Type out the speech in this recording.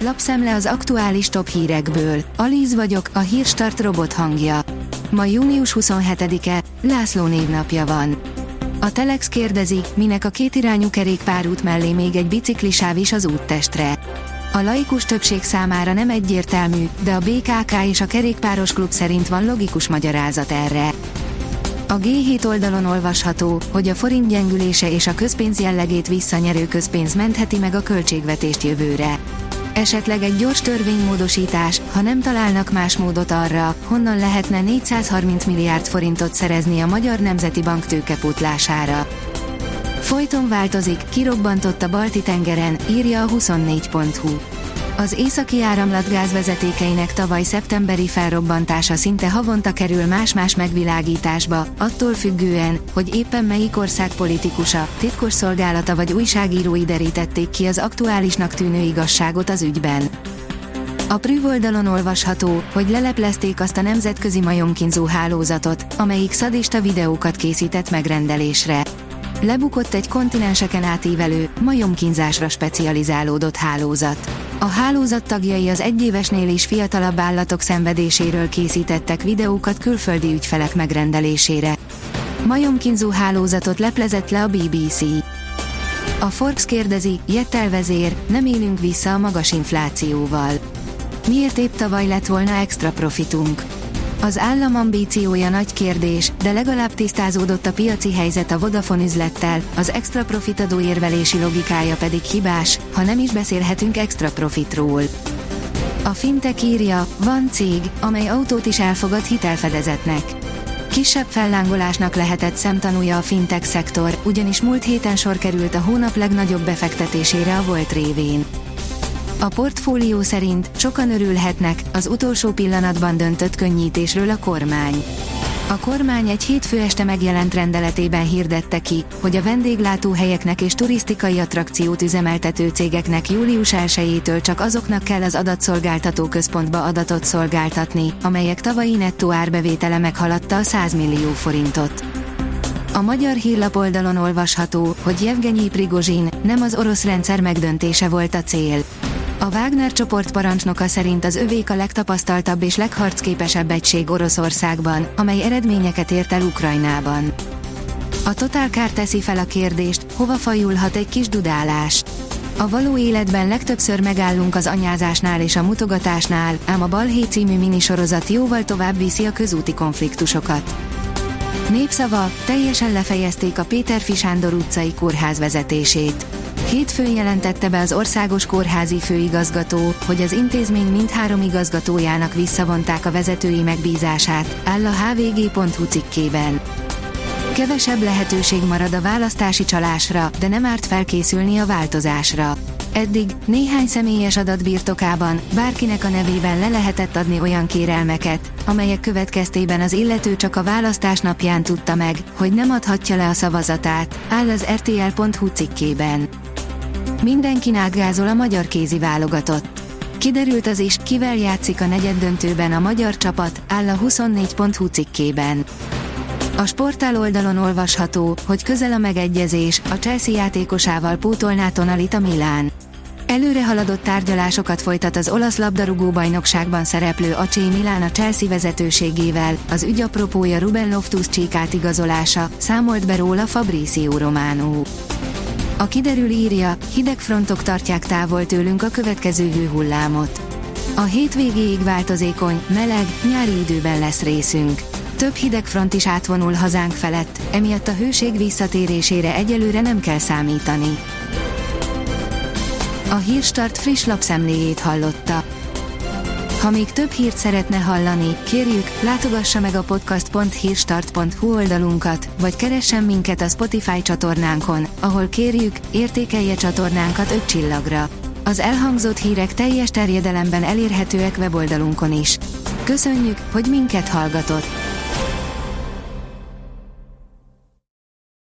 lapszemle az aktuális top hírekből. Alíz vagyok, a hírstart robot hangja. Ma június 27-e, László névnapja van. A Telex kérdezi, minek a kétirányú kerékpárút mellé még egy biciklisáv is az úttestre. A laikus többség számára nem egyértelmű, de a BKK és a kerékpáros klub szerint van logikus magyarázat erre. A G7 oldalon olvasható, hogy a forint gyengülése és a közpénz jellegét visszanyerő közpénz mentheti meg a költségvetést jövőre. Esetleg egy gyors törvénymódosítás, ha nem találnak más módot arra, honnan lehetne 430 milliárd forintot szerezni a Magyar Nemzeti Bank tőkepótlására. Folyton változik, kirobbantott a Balti tengeren, írja a 24.hu. Az északi áramlat gázvezetékeinek tavaly szeptemberi felrobbantása szinte havonta kerül más-más megvilágításba, attól függően, hogy éppen melyik ország politikusa, titkosszolgálata vagy újságírói derítették ki az aktuálisnak tűnő igazságot az ügyben. A Prüv oldalon olvasható, hogy leleplezték azt a nemzetközi majomkínzó hálózatot, amelyik szadista videókat készített megrendelésre. Lebukott egy kontinenseken átívelő, majomkínzásra specializálódott hálózat. A hálózat tagjai az egyévesnél is fiatalabb állatok szenvedéséről készítettek videókat külföldi ügyfelek megrendelésére. Majomkínzó hálózatot leplezett le a BBC. A Forbes kérdezi, Jettel vezér, nem élünk vissza a magas inflációval. Miért épp tavaly lett volna extra profitunk? Az állam ambíciója nagy kérdés, de legalább tisztázódott a piaci helyzet a Vodafone üzlettel, az extra profit adóérvelési logikája pedig hibás, ha nem is beszélhetünk extra profitról. A Fintech írja, van cég, amely autót is elfogad hitelfedezetnek. Kisebb fellángolásnak lehetett szemtanúja a fintech szektor, ugyanis múlt héten sor került a hónap legnagyobb befektetésére a Volt révén. A portfólió szerint sokan örülhetnek az utolsó pillanatban döntött könnyítésről a kormány. A kormány egy hétfő este megjelent rendeletében hirdette ki, hogy a vendéglátóhelyeknek és turisztikai attrakciót üzemeltető cégeknek július 1-től csak azoknak kell az adatszolgáltató központba adatot szolgáltatni, amelyek tavalyi nettó árbevétele meghaladta a 100 millió forintot. A magyar hírlap oldalon olvasható, hogy Jevgenyi Prigozsin nem az orosz rendszer megdöntése volt a cél. A Wagner csoport parancsnoka szerint az övék a legtapasztaltabb és legharcképesebb egység Oroszországban, amely eredményeket ért el Ukrajnában. A Total Car teszi fel a kérdést, hova fajulhat egy kis dudálás. A való életben legtöbbször megállunk az anyázásnál és a mutogatásnál, ám a Balhé című minisorozat jóval tovább viszi a közúti konfliktusokat. Népszava, teljesen lefejezték a Péter Fisándor utcai kórház vezetését. Hétfőn jelentette be az országos kórházi főigazgató, hogy az intézmény mindhárom igazgatójának visszavonták a vezetői megbízását, áll a hvg.hu cikkében. Kevesebb lehetőség marad a választási csalásra, de nem árt felkészülni a változásra. Eddig néhány személyes adat birtokában bárkinek a nevében le lehetett adni olyan kérelmeket, amelyek következtében az illető csak a választás napján tudta meg, hogy nem adhatja le a szavazatát, áll az rtl.hu cikkében. Mindenki átgázol a magyar kézi válogatott. Kiderült az is, kivel játszik a negyeddöntőben a magyar csapat, áll a 24.hu cikkében. A sportál oldalon olvasható, hogy közel a megegyezés, a Chelsea játékosával pótolná Tonalit a Milán. Előre haladott tárgyalásokat folytat az olasz labdarúgó bajnokságban szereplő AC Milán a Chelsea vezetőségével, az ügy apropója Ruben Loftus-Cheek átigazolása, számolt be róla Fabrizio Romano. A kiderül írja, hideg frontok tartják távol tőlünk a következő hőhullámot. A hétvégéig változékony, meleg, nyári időben lesz részünk. Több hideg front is átvonul hazánk felett, emiatt a hőség visszatérésére egyelőre nem kell számítani. A Hírstart friss lapszemléjét hallotta. Ha még több hírt szeretne hallani, kérjük, látogassa meg a podcast.hírstart.hu oldalunkat, vagy keressen minket a Spotify csatornánkon, ahol kérjük, értékelje csatornánkat 5 csillagra. Az elhangzott hírek teljes terjedelemben elérhetőek weboldalunkon is. Köszönjük, hogy minket hallgatott!